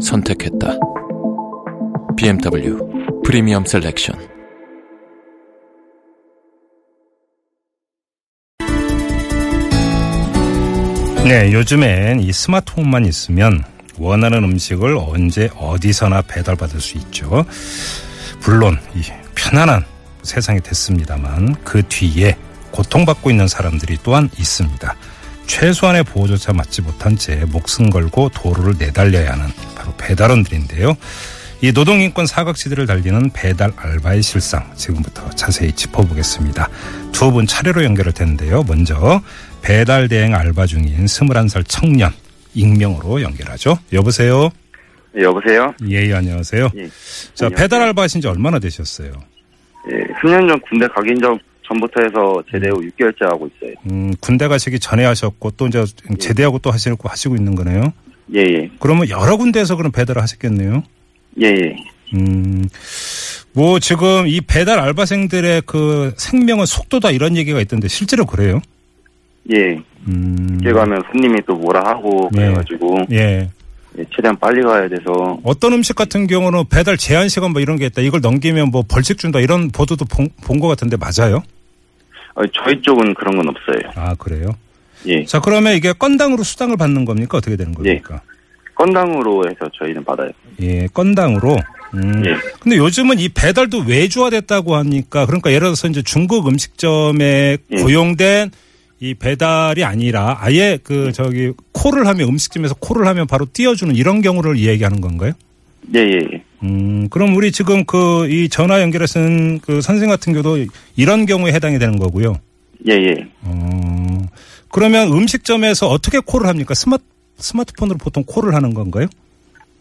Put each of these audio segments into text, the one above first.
선택했다. BMW Premium Selection. 네, 요즘엔 이 스마트폰만 있으면 원하는 음식을 언제 어디서나 배달받을 수 있죠. 물론 이 편안한 세상이 됐습니다만 그 뒤에 고통받고 있는 사람들이 또한 있습니다. 최소한의 보호조차 맞지 못한 채 목숨 걸고 도로를 내달려야 하는 배달원들인데요. 이 노동인권 사각지대를 달리는 배달 알바의 실상 지금부터 자세히 짚어보겠습니다. 두 분 차례로 연결할 텐데요. 먼저 배달 대행 알바 중인 21살 청년 익명으로 연결하죠. 여보세요. 네, 여보세요? 예, 예 안녕하세요. 예. 자, 안녕하세요. 배달 알바 하신 지 얼마나 되셨어요? 예, 10년 전 군대 가기 전, 전부터 해서 제대 후 6개월째 하고 있어요. 음, 군대 가시기 전에 하셨고 또 이제 제대하고 또 하시고 하시고 있는 거네요. 예, 예. 그러면 여러 군데에서 그럼 배달을 하셨겠네요. 예, 예. 음, 뭐 지금 이 배달 알바생들의 그 생명은 속도다 이런 얘기가 있던데 실제로 그래요? 예. 음, 늦게 가면 손님이 또 뭐라 하고, 예. 그래가지고, 예. 예, 최대한 빨리 가야 돼서, 어떤 음식 같은 경우는 배달 제한 시간 뭐 이런 게 있다. 이걸 넘기면 뭐 벌칙 준다 이런 보도도 본 것 같은데 맞아요? 어, 저희 쪽은 그런 건 없어요. 아 그래요? 예. 자 그러면 이게 건당으로 수당을 받는 겁니까 어떻게 되는 겁니까? 건당으로 해서 저희는 받아요. 예, 건당으로. 음. 예. 근데 요즘은 이 배달도 외주화됐다고 하니까 그러니까 예를 들어서 이제 중국 음식점에 예. 고용된 이 배달이 아니라 아예 그 저기 콜을 하면 음식점에서 콜을 하면 바로 띄워주는 이런 경우를 이야기하는 건가요? 예, 예, 예. 음, 그럼 우리 지금 그 이 전화 연결해서는 그 선생 같은 경우도 이런 경우에 해당이 되는 거고요. 예, 예. 어, 그러면 음식점에서 어떻게 콜을 합니까? 스마트, 스마트폰으로 보통 콜을 하는 건가요?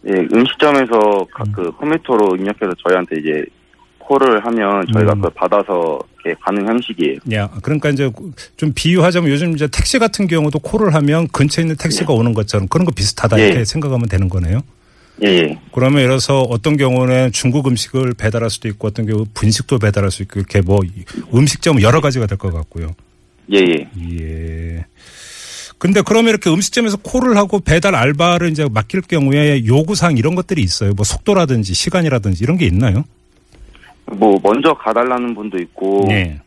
예, 음식점에서 가- 그 컴퓨터로 입력해서 저희한테 이제 콜을 하면 저희가 음. 그걸 받아서 가는 형식이에요. 야, 그러니까 이제 좀 비유하자면 요즘 이제 택시 같은 경우도 콜을 하면 근처에 있는 택시가 오는 것처럼 그런 거 비슷하다 예. 이렇게 생각하면 되는 거네요. 예, 예. 그러면 예를 들어서 어떤 경우는 중국 음식을 배달할 수도 있고 어떤 경우 분식도 배달할 수 있고 이렇게 뭐 음식점은 여러 가지가 될 것 같고요. 예, 예. 예. 근데 그러면 이렇게 음식점에서 콜을 하고 배달 알바를 이제 맡길 경우에 요구사항 이런 것들이 있어요. 뭐 속도라든지 시간이라든지 이런 게 있나요? 뭐, 먼저 가달라는 분도 있고, 예.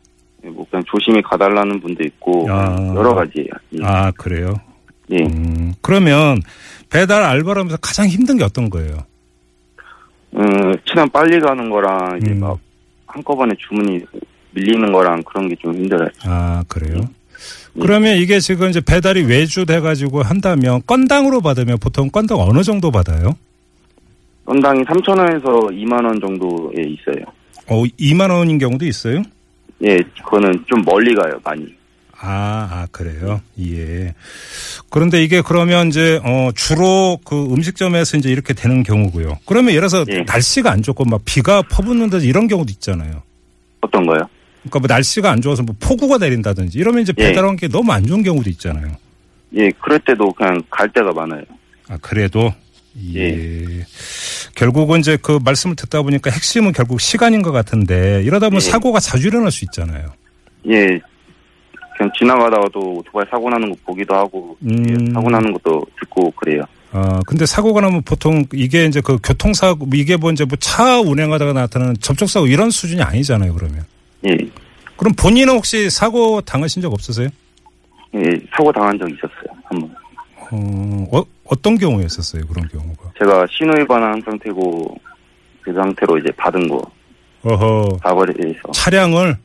예, 뭐 그냥 조심히 가달라는 분도 있고 아. 여러 가지예요. 예. 아, 그래요? 예. 음, 그러면 배달 알바를 하면서 가장 힘든 게 어떤 거예요? 음, 최대한 빨리 가는 거랑 이제 음. 막 한꺼번에 주문이 밀리는 거랑 그런 게 좀 힘들어요. 아, 그래요? 그러면 이게 지금 이제 배달이 외주돼 가지고 한다면 건당으로 받으면 보통 건당 어느 정도 받아요? 건당이 3천 원에서 2만 원 정도에 있어요. 어, 2만 원인 경우도 있어요? 예, 그거는 좀 멀리 가요, 많이. 아, 아, 그래요? 예. 그런데 이게 그러면 이제, 어, 주로 그 음식점에서 이제 이렇게 되는 경우고요. 그러면 예를 들어서 예. 날씨가 안 좋고 막 비가 퍼붓는다든지 이런 경우도 있잖아요. 어떤 거요? 그러니까 뭐 날씨가 안 좋아서 뭐 폭우가 내린다든지 이러면 이제 예. 배달한 게 너무 안 좋은 경우도 있잖아요. 예, 그럴 때도 그냥 갈 때가 많아요. 아, 그래도? 예. 결국은 이제 그 말씀을 듣다 보니까 핵심은 결국 시간인 것 같은데 이러다 보면 예. 사고가 자주 일어날 수 있잖아요. 예, 그냥 지나가다가도 오토바이 사고 나는 거 보기도 하고, 음. 예, 사고 나는 것도 듣고 그래요. 아, 근데 사고가 나면 보통 이게 이제 그 교통사고, 이게 뭐 이제 뭐 차 운행하다가 나타나는 접촉사고 이런 수준이 아니잖아요, 그러면. 예, 그럼 본인은 혹시 사고 당하신 적 없으세요? 예, 사고 당한 적 있었어요, 한 번. 어, 어, 어떤 경우였었어요, 그런 경우가? 제가 신호 위반한 상태고, 그 상태로 이제 받은 거, 어허, 사거리에서. 차량을,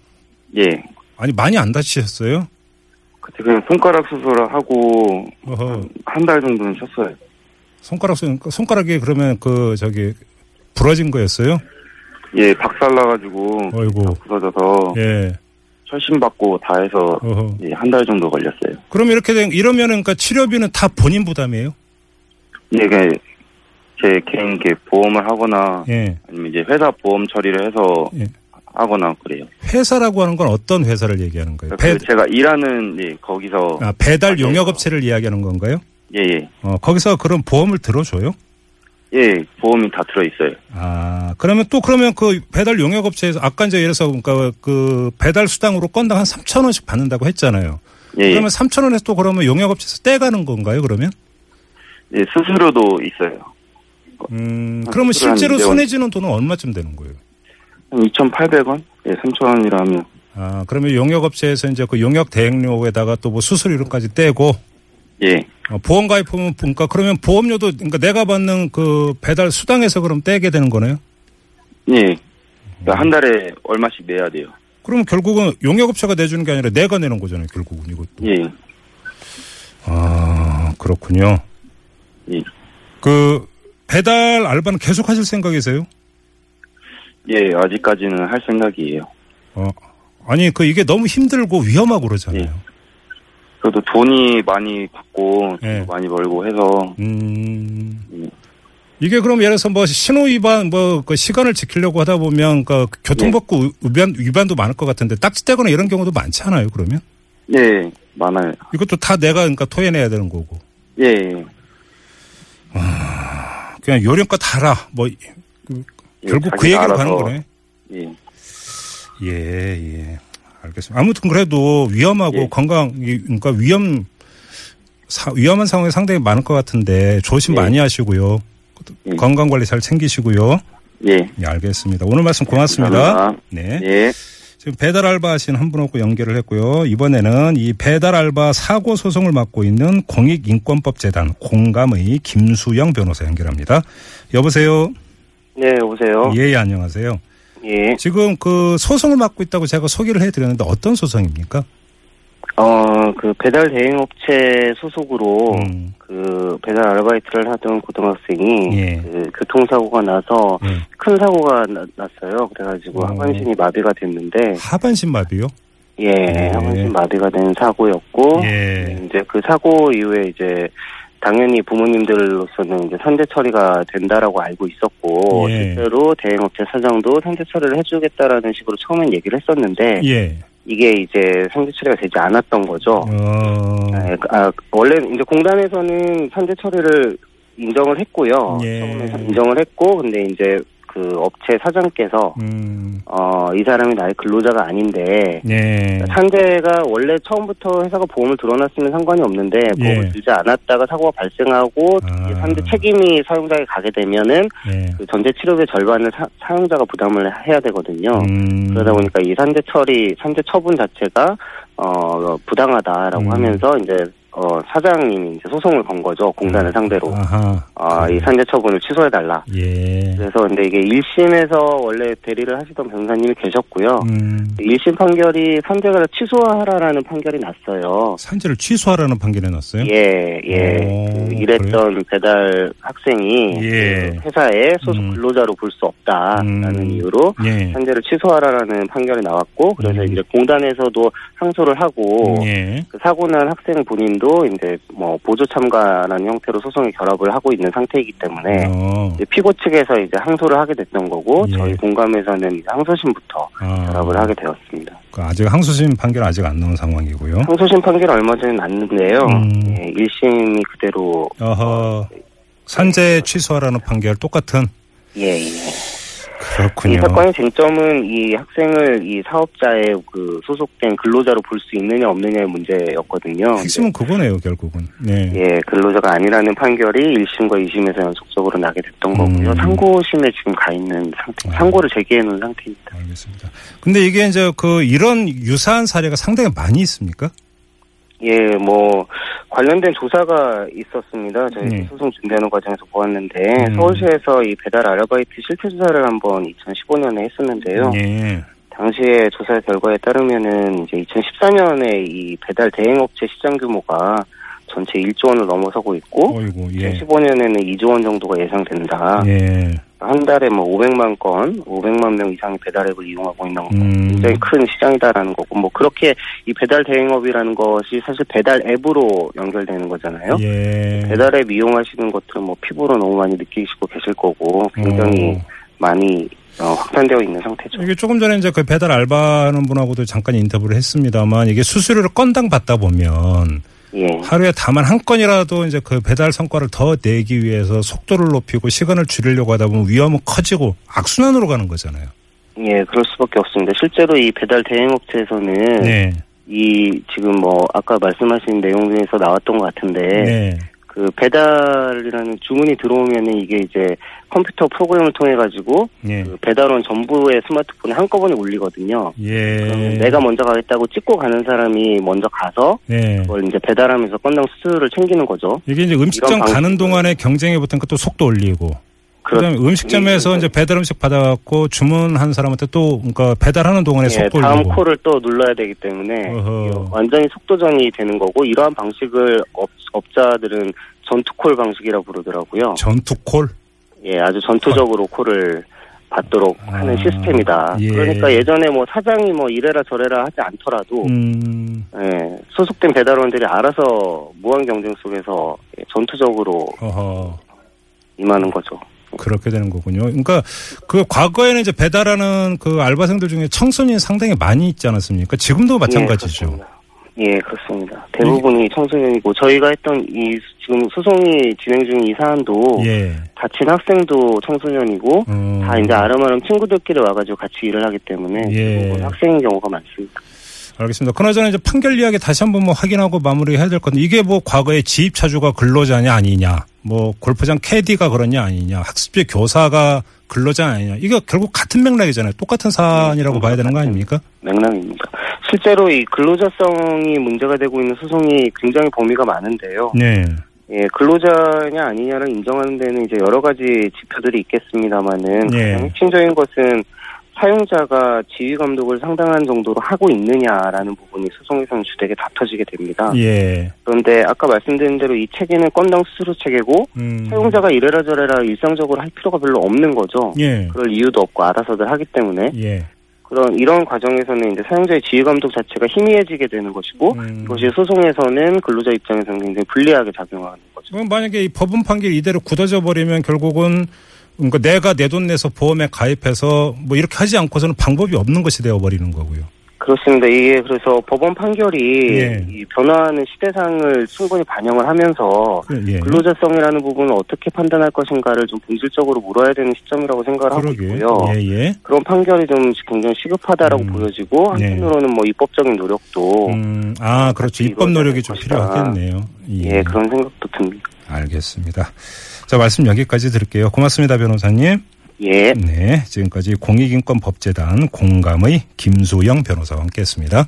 예, 아니, 많이 안 다치셨어요? 그때 그냥 손가락 수술을 하고, 한 달 정도는 쉬었어요. 손가락, 손- 손가락이 그러면 그, 저기, 부러진 거였어요? 예, 박살나가지고, 어이구, 부서져서, 예, 철심 받고 다 해서. 예, 한달 정도 걸렸어요. 그럼 이렇게 된, 이러면은 그러니까 치료비는 다 본인 부담이에요? 예, 그제 개인 이렇게 보험을 하거나 예. 아니면 이제 회사 보험 처리를 해서 예. 하거나 그래요. 회사라고 하는 건 어떤 회사를 얘기하는 거예요? 배, 그 제가 일하는 예, 거기서 아, 배달. 용역업체를 이야기하는 건가요? 예 예 어, 거기서 그런 보험을 들어줘요? 예, 보험이 다 들어 있어요. 아, 그러면 또 그러면 그 배달 용역업체에서 아까 이제 예를 들어서 그러니까 그 배달 수당으로 건당 한 3천 원씩 받는다고 했잖아요. 예, 그러면 3천 원에서 또 그러면 용역업체에서 떼가는 건가요? 그러면? 예, 수수료도 있어요. 음, 아, 그러면 실제로 200원. 손해 지는 돈은 얼마쯤 되는 거예요? 한 2,800원? 예, 3,000원이라면 아, 그러면 용역업체에서 이제 그 용역 대행료에다가 또 뭐 수수료까지 떼고 예, 어, 보험 가입하면 그러니까 그러면 보험료도 그러니까 내가 받는 그 배달 수당에서 그럼 떼게 되는 거네요? 예. 그러니까 한 달에 얼마씩 내야 돼요. 그러면 결국은 용역업체가 내주는 게 아니라 내가 내는 거잖아요, 결국은 이것도. 예, 아, 그렇군요. 예. 그 배달 알바는 계속 하실 생각이세요? 예, 아직까지는 할 생각이에요. 어, 아니 그 이게 너무 힘들고 위험하고 그러잖아요. 예. 돈이 많이 받고 예. 많이 벌고 해서 음. 음. 이게 그럼 예를 들어서 뭐 신호 위반 뭐 그 시간을 지키려고 하다 보면 그 교통법규 위반 위반도 많을 것 같은데 딱지 떼거나 이런 경우도 많지 않아요? 그러면 예, 많아요. 이것도 다 내가 그러니까 토해내야 되는 거고 예, 예. 그냥 요령껏 달아 뭐 그, 예, 결국 그 얘기로 가는 거네. 예, 예, 예. 알겠습니다. 아무튼 그래도 위험하고 예. 건강, 이- 그러니까 위험, 사- 위험한 상황이 상당히 많을 것 같은데 조심 예. 많이 하시고요. 예. 건강 관리 잘 챙기시고요. 예. 예, 알겠습니다. 오늘 말씀 고맙습니다. 감사합니다. 네. 예. 지금 배달 알바 하신 한 분하고 연결을 했고요. 이번에는 이 배달 알바 사고 소송을 맡고 있는 공익인권법재단 공감의 김수영 변호사 연결합니다. 여보세요? 네, 여보세요. 예, 예, 안녕하세요. 예. 지금 그 소송을 맡고 있다고 제가 소개를 해드렸는데 어떤 소송입니까? 어, 그 배달 대행업체 소속으로 음, 그 배달 아르바이트를 하던 고등학생이 예. 그 교통사고가 나서 예. 큰 사고가 나- 났어요. 그래가지고 어. 하반신이 마비가 됐는데, 하반신 마비요? 예, 예. 하반신 마비가 된 사고였고, 예. 이제 그 사고 이후에 이제 당연히 부모님들로서는 이제 선제 처리가 된다라고 알고 있었고, 예. 실제로 대행업체 사장도 선제 처리를 해주겠다라는 식으로 처음엔 얘기를 했었는데, 예. 이게 이제 선제 처리가 되지 않았던 거죠. 어, 아, 그- 아, 원래 이제 공단에서는 선제 처리를 인정을 했고요. 예. 처음에 인정을 했고, 근데 이제 그 업체 사장께서 음, 어, 이 사람이 나의 근로자가 아닌데 예. 산재가 원래 처음부터 회사가 보험을 들어놨으면 상관이 없는데 보험을 예. 들지 않았다가 사고가 발생하고 아. 이 산재 책임이 사용자에게 가게 되면은 예. 그 전체 치료비 절반을 사, 사용자가 부담을 해야 되거든요. 음, 그러다 보니까 이 산재 처리, 산재 처분 자체가 어 부당하다라고 음. 하면서 이제 어 사장님이 이제 소송을 건 거죠 공단을 상대로 아하. 아 이 산재 처분을 취소해 달라. 예. 그래서 근데 이게 1심에서 원래 대리를 하시던 변호사님이 계셨고요. 음, 1심 판결이 산재가 취소하라라는 판결이 났어요. 산재를 취소하라는 판결이 났어요? 예, 예. 오, 그 일했던 배달 학생이 예. 그 회사에 소속 음. 근로자로 볼 수 없다라는 음. 이유로 예. 산재를 취소하라라는 판결이 나왔고 그래서 음. 이제 공단에서도 항소를 하고 예. 그 사고 난 학생 본인도 이제 뭐 보조 참가라는 형태로 소송에 결합을 하고 있는 상태이기 때문에 어, 피고 측에서 이제 항소를 하게 됐던 거고 예. 저희 공감에서는 항소심부터 아, 결합을 하게 되었습니다. 그 아직 항소심 판결 아직 안 나온 상황이고요. 항소심 판결 얼마 전에 났는데요. 음. 예, 1심이 그대로 어허. 산재 취소하라는 판결 똑같은 예, 예. 그렇군요. 이 사건의 쟁점은 이 학생을 이 사업자의 그 소속된 근로자로 볼 수 있느냐 없느냐의 문제였거든요. 핵심은 그거네요, 결국은. 네. 예, 근로자가 아니라는 판결이 1심과 2심에서 연속적으로 나게 됐던 거고요. 음. 상고심에 지금 가 있는 상태, 아. 상고를 제기해 놓은 상태입니다. 알겠습니다. 근데 이게 이제 그 이런 유사한 사례가 상당히 많이 있습니까? 예, 뭐 관련된 조사가 있었습니다. 저희 네. 소송 준비하는 과정에서 보았는데 음. 서울시에서 이 배달 아르바이트 실태 조사를 한번 2015년에 했었는데요. 예. 당시에 조사 결과에 따르면은 이제 2014년에 이 배달 대행업체 시장 규모가 전체 1조 원을 넘어서고 있고 어이구, 예. 2015년에는 2조 원 정도가 예상된다. 예. 한 달에 뭐 500만 건, 500만 명 이상의 배달앱을 이용하고 있는 음. 굉장히 큰 시장이다라는 거고 뭐 그렇게 이 배달 대행업이라는 것이 사실 배달 앱으로 연결되는 거잖아요. 예. 배달 앱 이용하시는 것들은 뭐 피부로 너무 많이 느끼시고 계실 거고 굉장히 어. 많이 어, 확산되어 있는 상태죠. 이게 조금 전에 이제 그 배달 알바하는 분하고도 잠깐 인터뷰를 했습니다만 이게 수수료를 건당 받다 보면 예. 하루에 다만 한 건이라도 이제 그 배달 성과를 더 내기 위해서 속도를 높이고 시간을 줄이려고 하다 보면 위험은 커지고 악순환으로 가는 거잖아요. 예, 그럴 수밖에 없습니다. 실제로 이 배달 대행업체에서는 네. 이 지금 뭐 아까 말씀하신 내용 중에서 나왔던 것 같은데 네. 그 배달이라는 주문이 들어오면은 이게 이제 컴퓨터 프로그램을 통해 가지고 예. 그 배달원 전부의 스마트폰에 한꺼번에 울리거든요. 그러면 예. 내가 먼저 가겠다고 찍고 가는 사람이 먼저 가서 네. 그걸 이제 배달하면서 건당 수수료를 챙기는 거죠. 이게 이제 음식점 가는. 동안에 경쟁해 붙으니까 또 속도 올리고 그다음에 음식점에서 예, 이제 배달 음식 받아갖고 주문한 사람한테 또 그러니까 배달하는 동안에 예, 속도 다음 콜을 또 눌러야 되기 때문에 어허. 완전히 속도전이 되는 거고 이러한 방식을 업, 업자들은 전투콜 방식이라고 부르더라고요. 전투콜 예, 아주 전투적으로 콜을 받도록 아, 하는 시스템이다. 예. 그러니까 예전에 뭐 사장이 뭐 이래라 저래라 하지 않더라도 음 예, 소속된 배달원들이 알아서 무한 경쟁 속에서 예, 전투적으로 어허 임하는 거죠. 그렇게 되는 거군요. 그러니까 그 과거에는 이제 배달하는 그 알바생들 중에 청소년 상당히 많이 있지 않았습니까? 지금도 마찬가지죠. 예, 그렇습니다. 예, 그렇습니다. 대부분이 청소년이고 저희가 했던 이 지금 소송이 진행 중인 이 사안도 예. 다친 학생도 청소년이고 음, 다 이제 아름아름 친구들끼리 와가지고 같이 일을 하기 때문에 예. 학생인 경우가 많습니다. 알겠습니다. 그나저나 이제 판결 이야기 다시 한번 뭐 확인하고 마무리해야 될 건데 이게 뭐 과거에 지입 차주가 근로자냐 아니냐, 뭐 골프장 캐디가 그러냐 아니냐, 학습지 교사가 근로자 아니냐, 이거 결국 같은 맥락이잖아요. 똑같은 사안이라고 봐야 되는 거 아닙니까? 맥락입니다. 실제로 이 근로자성이 문제가 되고 있는 소송이 굉장히 범위가 많은데요. 네. 예, 근로자냐 아니냐를 인정하는 데는 이제 여러 가지 지표들이 있겠습니다만은 예. 가장 핵심적인 것은 사용자가 지휘 감독을 상당한 정도로 하고 있느냐라는 부분이 소송에서는 주되게 다퉈지게 됩니다. 예. 그런데 아까 말씀드린 대로 이 체계는 건당 수수료 체계고 음. 사용자가 이래라 저래라 일상적으로 할 필요가 별로 없는 거죠. 예. 그럴 이유도 없고 알아서들 하기 때문에 예. 그런 이런 과정에서는 이제 사용자의 지휘 감독 자체가 희미해지게 되는 것이고 음. 이것이 소송에서는 근로자 입장에서는 굉장히 불리하게 작용하는 거죠. 그럼 만약에 이 법원 판결 이대로 굳어져 버리면 결국은 그러니까 내가 내 돈 내서 보험에 가입해서 뭐 이렇게 하지 않고서는 방법이 없는 것이 되어 버리는 거고요. 그렇습니다. 이게 그래서 법원 판결이 예. 이 변화하는 시대상을 충분히 반영을 하면서 예. 근로자성이라는 부분을 어떻게 판단할 것인가를 좀 본질적으로 물어야 되는 시점이라고 생각을 하고 그러게. 있고요. 예, 예. 그런 판결이 좀 굉장히 시급하다라고 음. 보여지고 네. 한편으로는 뭐 입법적인 노력도 음, 아, 그렇죠. 입법 노력이 좀될 필요하겠네요. 예 그런 생각도 듭니다. 알겠습니다. 자, 말씀 여기까지 드릴게요. 고맙습니다, 변호사님. 예. 네. 지금까지 공익인권법재단 공감의 김수영 변호사와 함께 했습니다.